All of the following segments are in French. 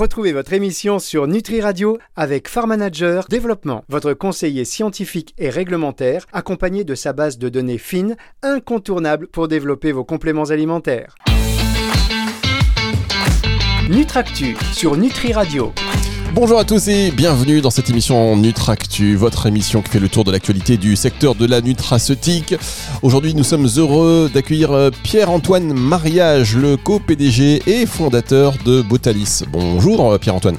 Retrouvez votre émission sur Nutri Radio avec Farm Développement, votre conseiller scientifique et réglementaire, accompagné de sa base de données fines, incontournable pour développer vos compléments alimentaires. Nutractu sur Nutri Radio. Bonjour à tous et bienvenue dans cette émission Nutractu, votre émission qui fait le tour de l'actualité du secteur de la nutraceutique. Aujourd'hui, nous sommes heureux d'accueillir euh, Pierre-Antoine Mariage, le co-PDG et fondateur de Botalis. Bonjour euh, Pierre-Antoine.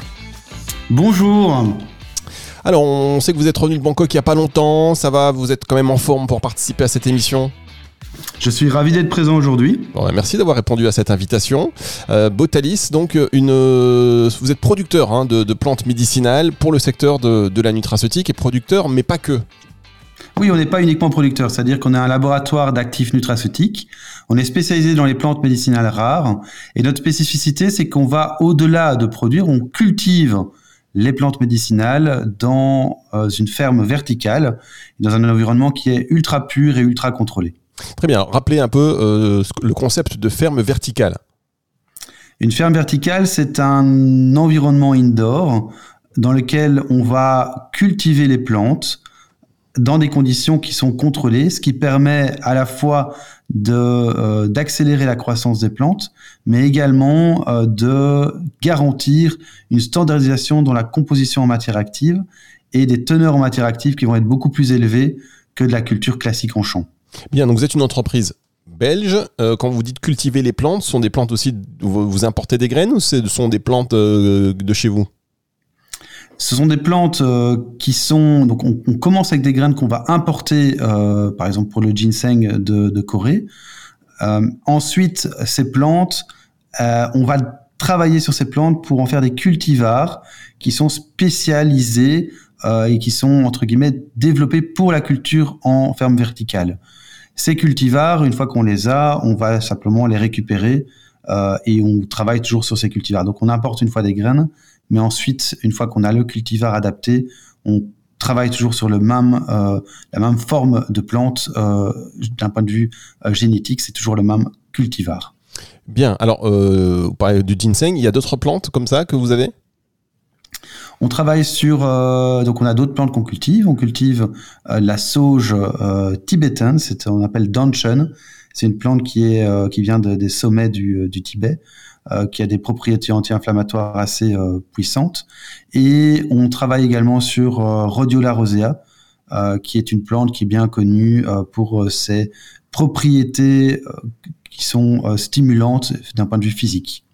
Bonjour. Alors, on sait que vous êtes revenu de Bangkok il n'y a pas longtemps, ça va, vous êtes quand même en forme pour participer à cette émission? Je suis ravi d'être présent aujourd'hui. Bon, bah, merci d'avoir répondu à cette invitation. Euh, Botalis, donc euh, une, euh, vous êtes producteur hein, de, plantes médicinales pour le secteur de, la nutraceutique et producteur, mais pas que. Oui, on n'est pas uniquement producteur, c'est-à-dire qu'on a un laboratoire d'actifs nutraceutiques. On est spécialisé dans les plantes médicinales rares et notre spécificité, c'est qu'on va au-delà de produire, on cultive les plantes médicinales dans une ferme verticale, dans un environnement qui est ultra pur et ultra contrôlé. Très bien. Rappelez un peu euh, le concept de ferme verticale. Une ferme verticale, c'est un environnement indoor dans lequel on va cultiver les plantes dans des conditions qui sont contrôlées, ce qui permet à la fois euh, d'accélérer la croissance des plantes, mais également euh, de garantir une standardisation dans la composition en matière active et des teneurs en matière active qui vont être beaucoup plus élevées que de la culture classique en champ. Bien, donc vous êtes une entreprise belge. Euh, quand vous dites cultiver les plantes, sont des plantes aussi, vous, importez des graines ou ce sont des plantes euh, de chez vous? Ce sont des plantes euh, qui sont donc on, commence avec des graines qu'on va importer, par exemple pour le ginseng de Corée. ensuite, ces plantes, on va travailler sur ces plantes pour en faire des cultivars qui sont spécialisés et qui sont entre guillemets développés pour la culture en ferme verticale. Ces cultivars, une fois qu'on les a, on va simplement les récupérer euh, et on travaille toujours sur ces cultivars. Donc on importe une fois des graines, mais ensuite, une fois qu'on a le cultivar adapté, on travaille toujours sur le même, euh, la même forme de plante euh, d'un point de vue génétique, c'est toujours le même cultivar. Bien, alors vous parlez du ginseng, il y a d'autres plantes comme ça que vous avez? On travaille sur euh, donc on a d'autres plantes qu'on cultive. On cultive euh, la sauge euh, tibétaine, c'est on appelle Danchen. C'est une plante qui est qui vient des sommets du, du Tibet. qui a des propriétés anti-inflammatoires assez puissantes. Et on travaille également sur Rhodiola rosea, qui est une plante qui est bien connue pour ses propriétés qui sont stimulantes d'un point de vue physique.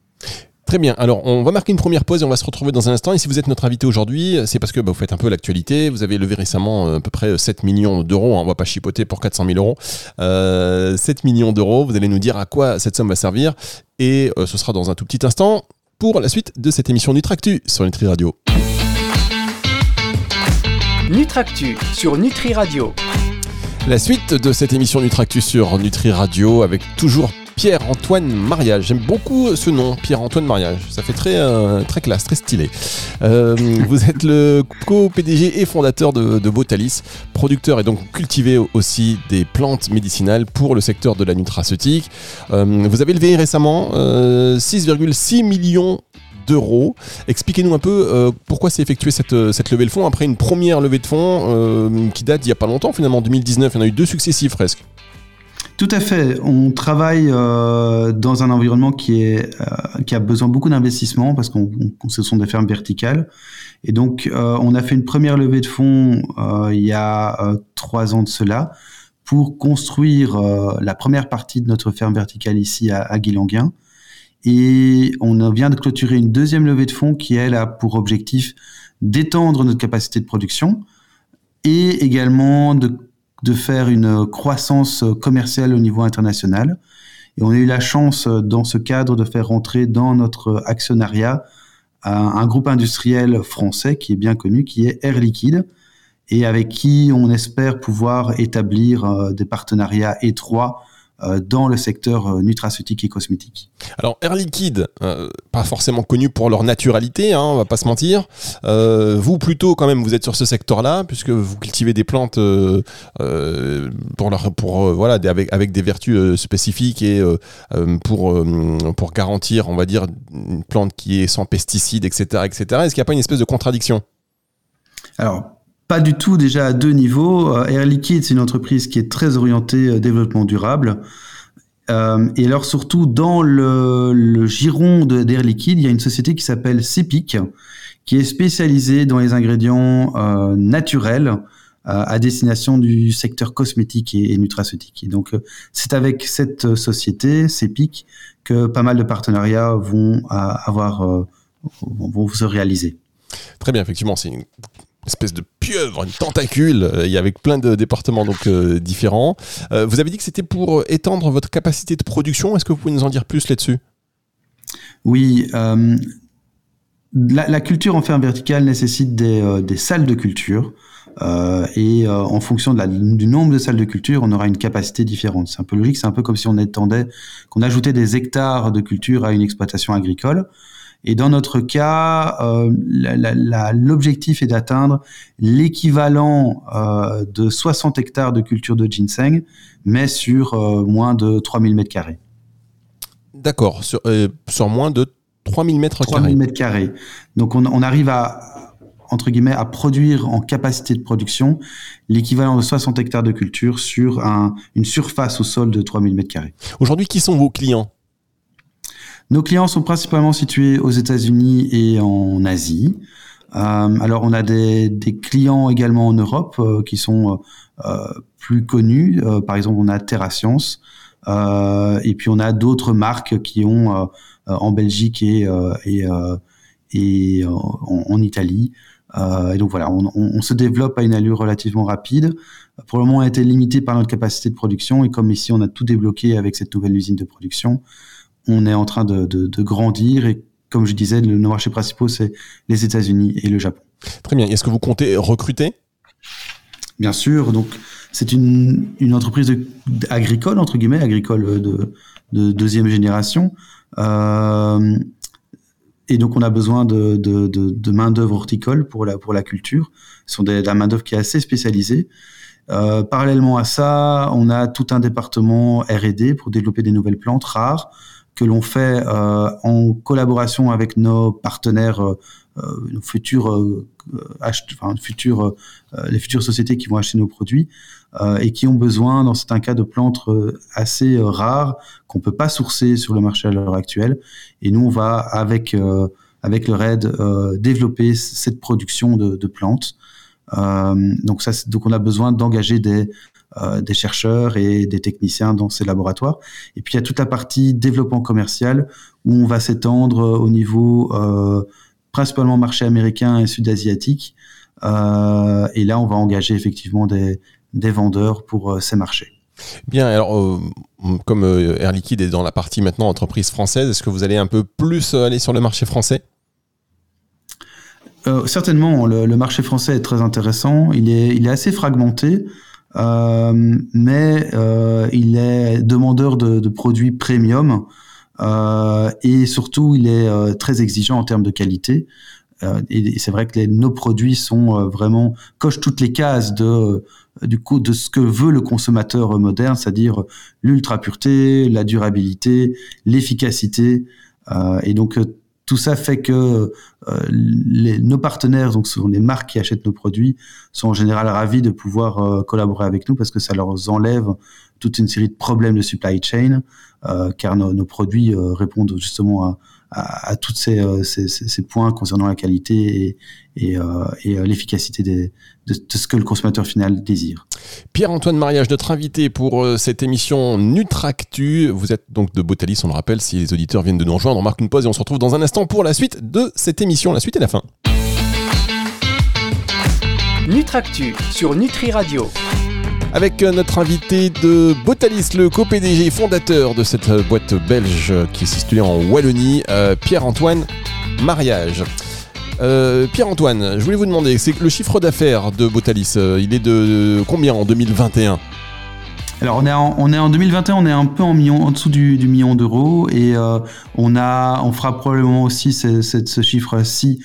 Très bien. Alors, on va marquer une première pause et on va se retrouver dans un instant. Et si vous êtes notre invité aujourd'hui, c'est parce que bah, vous faites un peu l'actualité. Vous avez levé récemment euh, à peu près 7 millions d'euros. On va pas chipoter pour 400 000 euros. 7 euh, millions d'euros. Vous allez nous dire à quoi cette somme va servir. Et euh, ce sera dans un tout petit instant pour la suite de cette émission Nutractu sur Nutri Radio. Nutractu sur Nutri Radio. La suite de cette émission Nutractu sur Nutri Radio avec toujours Pierre-Antoine Mariage. J'aime beaucoup ce nom, Pierre-Antoine Mariage. Ça fait très, euh, très classe, très stylé. Euh, vous êtes le co-PDG et fondateur de, de, Botalis, producteur et donc cultivé aussi des plantes médicinales pour le secteur de la nutraceutique. Euh, vous avez levé récemment 6,6 millions d'euros. Expliquez-nous un peu pourquoi s'est effectuée cette, levée de fonds après une première levée de fonds qui date d'il n'y a pas longtemps, finalement, 2019. Il y en a eu deux successives presque. Tout à fait. On travaille euh, dans un environnement qui est euh, qui a besoin beaucoup d'investissement parce qu'on ce sont des fermes verticales. Et donc, euh, on a fait une première levée de fonds il y a trois ans de cela pour construire la première partie de notre ferme verticale ici à, à Guilanguin. Et on vient de clôturer une deuxième levée de fonds qui, elle, a pour objectif d'étendre notre capacité de production et également de de faire une croissance commerciale au niveau international. Et on a eu la chance, dans ce cadre, de faire rentrer dans notre actionnariat un, groupe industriel français qui est bien connu, qui est Air Liquide, et avec qui on espère pouvoir établir euh, des partenariats étroits euh, dans le secteur euh, nutraceutique et cosmétique. Alors Air Liquide, euh, pas forcément connu pour leur naturalité, hein, on va pas se mentir. vous plutôt quand même, vous êtes sur ce secteur-là puisque vous cultivez des plantes pour leur, pour voilà, avec, avec des vertus spécifiques et pour pour garantir, on va dire, une plante qui est sans pesticides, etc., etc. Est-ce qu'il n'y a pas une espèce de contradiction? Alors pas du tout déjà à deux niveaux. Euh, Air Liquide, c'est une entreprise qui est très orientée euh, développement durable. Euh, et alors surtout dans le, le giron d'Air Liquide, il y a une société qui s'appelle CEPIC, qui est spécialisée dans les ingrédients naturels à destination du secteur cosmétique et, et nutraceutique. Et donc c'est avec cette société, CEPIC, que pas mal de partenariats vont avoir vont se réaliser. Très bien, effectivement, c'est une espèce de pieuvre, une tentacule, euh, il y avec plein de départements donc euh, différents. Euh, vous avez dit que c'était pour étendre votre capacité de production. Est-ce que vous pouvez nous en dire plus là-dessus? Oui. La, culture en ferme verticale nécessite des, salles de culture. et en fonction du nombre de salles de culture, on aura une capacité différente. C'est un peu logique, c'est un peu comme si on étendait, qu'on ajoutait des hectares de culture à une exploitation agricole. Et dans notre cas, euh, l'objectif est d'atteindre l'équivalent euh, de 60 hectares de culture de ginseng, mais sur euh, moins de 3000 mètres carrés. D'accord, sur, sur, moins de 3000 mètres carrés. 3000 mètres carrés. Donc on, on, arrive à entre guillemets à produire en capacité de production l'équivalent de 60 hectares de culture sur un, une surface au sol de 3000 mètres carrés. Aujourd'hui, qui sont vos clients? Nos clients sont principalement situés aux États-Unis et en Asie. Euh, alors on a des, des, clients également en Europe euh, qui sont euh, plus connus. Euh, par exemple, on a TerraScience. Euh, et puis on a d'autres marques qui ont en Belgique et, et, et en, Italie. et donc voilà, on, on, se développe à une allure relativement rapide. Pour le moment, on a été limité par notre capacité de production et comme ici on a tout débloqué avec cette nouvelle usine de production, on est en train de, grandir et comme je disais, nos marchés principaux, c'est les États-Unis et le Japon. Très bien. Est-ce que vous comptez recruter? Bien sûr. Donc, c'est une, entreprise agricole, entre guillemets, agricole de, deuxième génération. Euh, et donc, on a besoin de, main-d'œuvre horticole pour la, pour la culture. Ce sont des, de la main-d'œuvre qui est assez spécialisée. Euh, parallèlement à ça, on a tout un département R&D pour développer des nouvelles plantes rares que l'on fait euh, en collaboration avec nos partenaires, euh, euh, nos futurs, enfin, futurs les futures sociétés qui vont acheter nos produits et qui ont besoin, dans certains cas, de plantes assez rares qu'on peut pas sourcer sur le marché à l'heure actuelle. Et nous, on va avec avec le RAID développer cette production de, de plantes. donc ça, donc on a besoin d'engager des euh, des chercheurs et des techniciens dans ces laboratoires. Et puis il y a toute la partie développement commercial où on va s'étendre euh, au niveau euh, principalement marché américain et sud-asiatique. Euh, et là, on va engager effectivement des, des vendeurs pour euh, ces marchés. Bien, alors comme Air Liquide est dans la partie maintenant entreprise française, est-ce que vous allez un peu plus aller sur le marché français? Certainement, le, le, marché français est très intéressant. Il est, il est assez fragmenté. Euh, mais euh, il est demandeur de, de produits premium euh, et surtout il est très exigeant en termes de qualité. et c'est vrai que nos produits sont vraiment cochent toutes les cases de du coup de ce que veut le consommateur moderne, c'est-à-dire l'ultra pureté, la durabilité, l'efficacité. Euh, et donc tout ça fait que euh, nos partenaires, donc ce sont les marques qui achètent nos produits, sont en général ravis de pouvoir euh, collaborer avec nous parce que ça leur enlève toute une série de problèmes de supply chain, euh, car nos, produits répondent justement à, tous ces, points concernant la qualité et, l'efficacité de, ce que le consommateur final désire. Pierre-Antoine Mariage, notre invité pour euh, cette émission Nutractu. Vous êtes donc de Botalis, on le rappelle, si les auditeurs viennent de nous rejoindre. On marque une pause et on se retrouve dans un instant pour la suite de cette émission. La suite et la fin. Nutractu sur Nutri Radio. Avec euh, notre invité de Botalis, le co-PDG fondateur de cette euh, boîte belge qui est située en Wallonie, Pierre-Antoine Mariage. Euh, Pierre-Antoine, je voulais vous demander, c'est le chiffre d'affaires de Botalis, euh, il est de combien en 2021 alors on est en, on est en 2021, on est un peu en, dessous du, million d'euros et euh, on a, on fera probablement aussi ce, chiffre-ci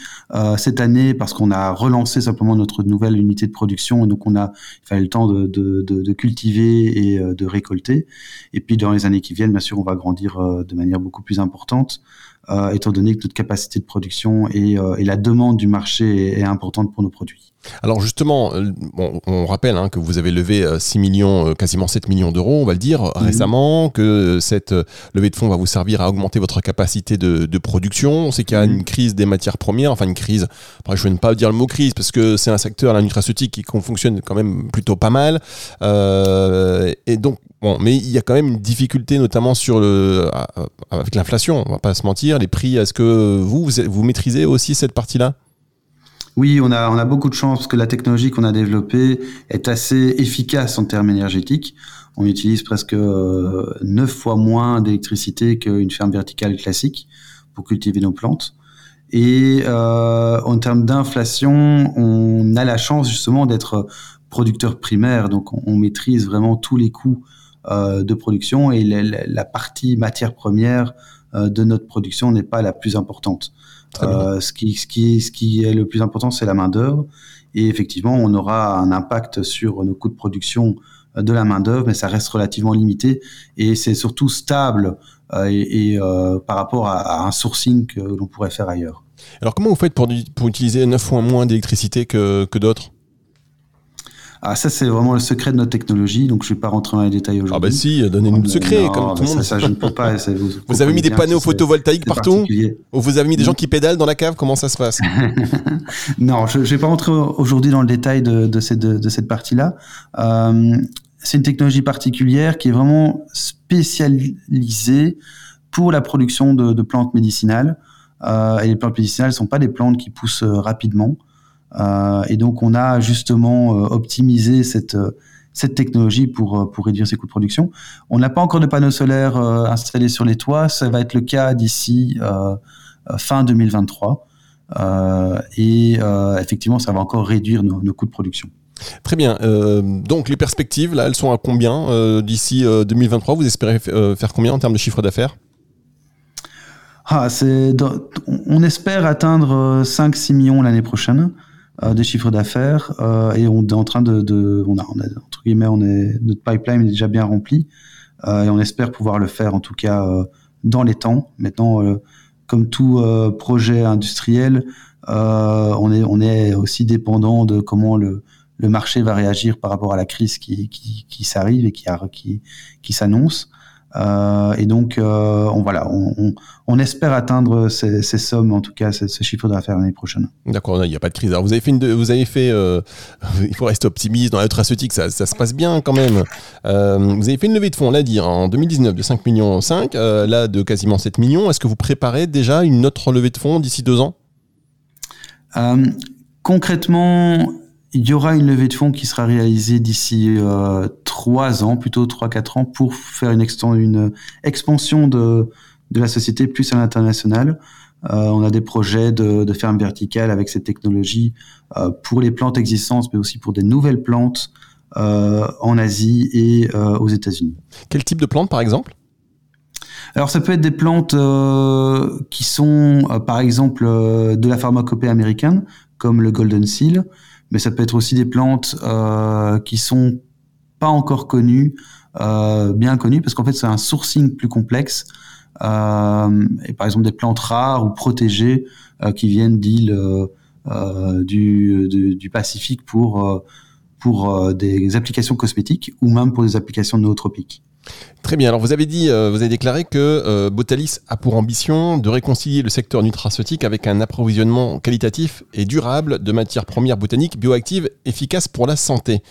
cette année parce qu'on a relancé simplement notre nouvelle unité de production, donc on a il fallait le temps de, cultiver et de récolter. Et puis dans les années qui viennent, bien sûr, on va grandir de manière beaucoup plus importante. Euh, étant donné que notre capacité de production et, euh, et la demande du marché est, est, importante pour nos produits. Alors justement, euh, bon, on rappelle hein, que vous avez levé 6 millions, quasiment 7 millions d'euros, on va le dire, mmh. récemment, que cette levée de fonds va vous servir à augmenter votre capacité de, de production. On sait qu'il y a mmh. une crise des matières premières, enfin une crise, je ne vais pas dire le mot crise, parce que c'est un secteur, la nutraceutique, qui fonctionne quand même plutôt pas mal. Euh, et donc, Bon, mais il y a quand même une difficulté, notamment sur le, avec l'inflation. On va pas se mentir. Les prix, est-ce que vous, vous, maîtrisez aussi cette partie-là? Oui, on a, on a beaucoup de chance parce que la technologie qu'on a développée est assez efficace en termes énergétiques. On utilise presque euh, neuf fois moins d'électricité qu'une ferme verticale classique pour cultiver nos plantes. Et euh, en termes d'inflation, on a la chance justement d'être producteur primaire, donc on, maîtrise vraiment tous les coûts euh, de production et la, partie matière première euh, de notre production n'est pas la plus importante. Euh, ce, qui, ce, qui, ce qui est le plus important, c'est la main d'œuvre. Et effectivement, on aura un impact sur nos coûts de production de la main d'œuvre, mais ça reste relativement limité et c'est surtout stable et, par rapport à, un sourcing que l'on pourrait faire ailleurs. Alors comment vous faites pour, pour utiliser 9 fois moins d'électricité que, que d'autres? Ah, ça, c'est vraiment le secret de notre technologie, donc je ne vais pas rentrer dans les détails aujourd'hui. Ah, bah si, donnez-nous le secret, comme tout le monde. Ça, je ne peux pas. Vous, vous avez mis des panneaux photovoltaïques partout Ou vous avez mis des gens qui pédalent dans la cave Comment ça se passe Non, je ne vais pas rentrer aujourd'hui dans le détail de, de cette, de, cette partie-là. Euh, c'est une technologie particulière qui est vraiment spécialisée pour la production de, de plantes médicinales. Euh, et les plantes médicinales ne sont pas des plantes qui poussent euh, rapidement. Euh, et donc, on a justement euh, optimisé cette euh, cette technologie pour, pour réduire ses coûts de production. On n'a pas encore de panneaux solaires installés sur les toits. Ça va être le cas d'ici fin 2023. et effectivement, ça va encore réduire nos, coûts de production. Très bien. donc les perspectives, là, elles sont à combien d'ici 2023 Vous espérez faire combien en termes de chiffre d'affaires? Ah, on espère atteindre 5-6 millions l'année prochaine. Euh, des chiffres d'affaires euh, et on est en train de, on, a, entre guillemets notre pipeline est déjà bien rempli euh, et on espère pouvoir le faire en tout cas dans les temps. Maintenant, comme tout projet industriel, on est on est aussi dépendant de comment le le marché va réagir par rapport à la crise qui, qui, qui s'arrive et qui, qui, qui s'annonce. Euh, et donc, euh, on, voilà, on, on, espère atteindre ces, ces, sommes, en tout cas, ce, ce chiffre d'affaires l'année prochaine. D'accord, il n'y a pas de crise. Alors, vous avez fait, une, vous avez fait euh, il faut rester optimiste dans la nutraceutique, ça, ça se passe bien quand même. Euh, vous avez fait une levée de fonds, on l'a dit, en 2019 de 5 millions 5, euh, là de quasiment 7 millions. Est-ce que vous préparez déjà une autre levée de fonds d'ici deux ans? Concrètement, il y aura une levée de fonds qui sera réalisée d'ici euh, trois ans, plutôt trois quatre ans, pour faire une, une expansion de, de la société plus à l'international. Euh, on a des projets de, de ferme verticale avec cette technologie euh, pour les plantes existantes, mais aussi pour des nouvelles plantes euh, en Asie et euh, aux États-Unis. Quel type de plantes, par exemple? Alors ça peut être des plantes euh, qui sont euh, par exemple euh, de la pharmacopée américaine, comme le golden seal, mais ça peut être aussi des plantes euh, qui sont pas encore connues, euh, bien connues, parce qu'en fait c'est un sourcing plus complexe. Euh, et par exemple des plantes rares ou protégées euh, qui viennent d'îles du, Pacifique pour pour des applications cosmétiques ou même pour des applications nootropiques. Très bien. Alors, vous avez dit, euh, vous avez déclaré que euh, Botalis a pour ambition de réconcilier le secteur nutraceutique avec un approvisionnement qualitatif et durable de matières premières botaniques bioactives efficaces pour la santé.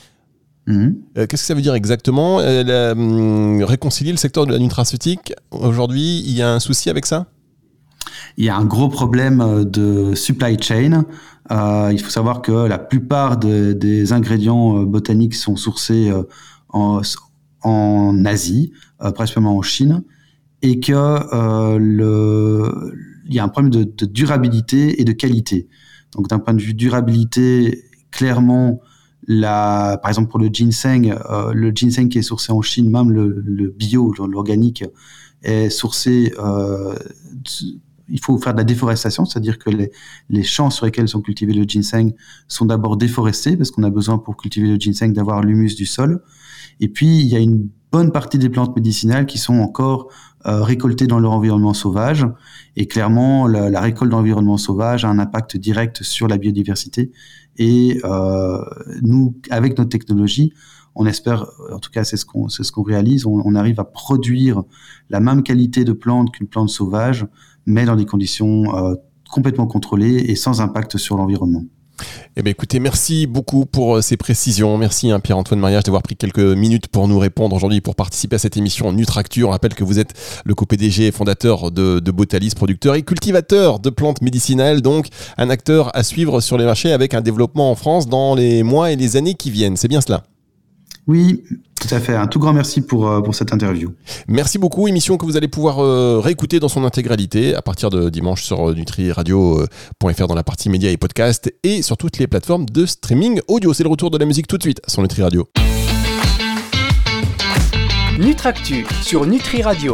Mhm. Euh, qu'est-ce que ça veut dire exactement? Hum, Réconcilier le secteur de la nutraceutique, aujourd'hui, il y a un souci avec ça? Il y a un gros problème de supply chain. il faut savoir que la plupart des ingrédients botaniques sont sourcés en, en Asie, euh, principalement en Chine, et que euh, y a un problème de, durabilité et de qualité. Donc d'un point de vue durabilité, clairement, la, par exemple pour le ginseng, euh, le ginseng qui est sourcé en Chine, même le, bio, l'organique, est sourcé. Il faut faire de la déforestation, c'est-à-dire que les, les, champs sur lesquels sont cultivés le ginseng sont d'abord déforestés parce qu'on a besoin pour cultiver le ginseng d'avoir l'humus du sol. Et puis il y a une bonne partie des plantes médicinales qui sont encore euh, récoltées dans leur environnement sauvage. Et clairement, la, la récolte d'environnement sauvage a un impact direct sur la biodiversité. Et euh, nous, avec notre technologie, on espère, en tout cas c'est ce qu'on ce réalise, on, on, arrive à produire la même qualité de plante qu'une plante sauvage, mais dans des conditions euh, complètement contrôlées et sans impact sur l'environnement. Eh bien, écoutez, merci beaucoup pour euh, ces précisions. Merci, hein, Pierre-Antoine Mariage, d'avoir pris quelques minutes pour nous répondre aujourd'hui, pour participer à cette émission Nutracture. On rappelle que vous êtes le co-PDG et fondateur de, de Botalis, producteur et cultivateur de plantes médicinales, donc un acteur à suivre sur les marchés avec un développement en France dans les mois et les années qui viennent. C'est bien cela oui, tout à fait. Un tout grand merci pour, euh, pour cette interview. Merci beaucoup. Émission que vous allez pouvoir euh, réécouter dans son intégralité à partir de dimanche sur euh, nutriradio.fr dans la partie médias et podcasts et sur toutes les plateformes de streaming audio. C'est le retour de la musique tout de suite sur Nutri Radio. Nutractu sur Nutri Radio.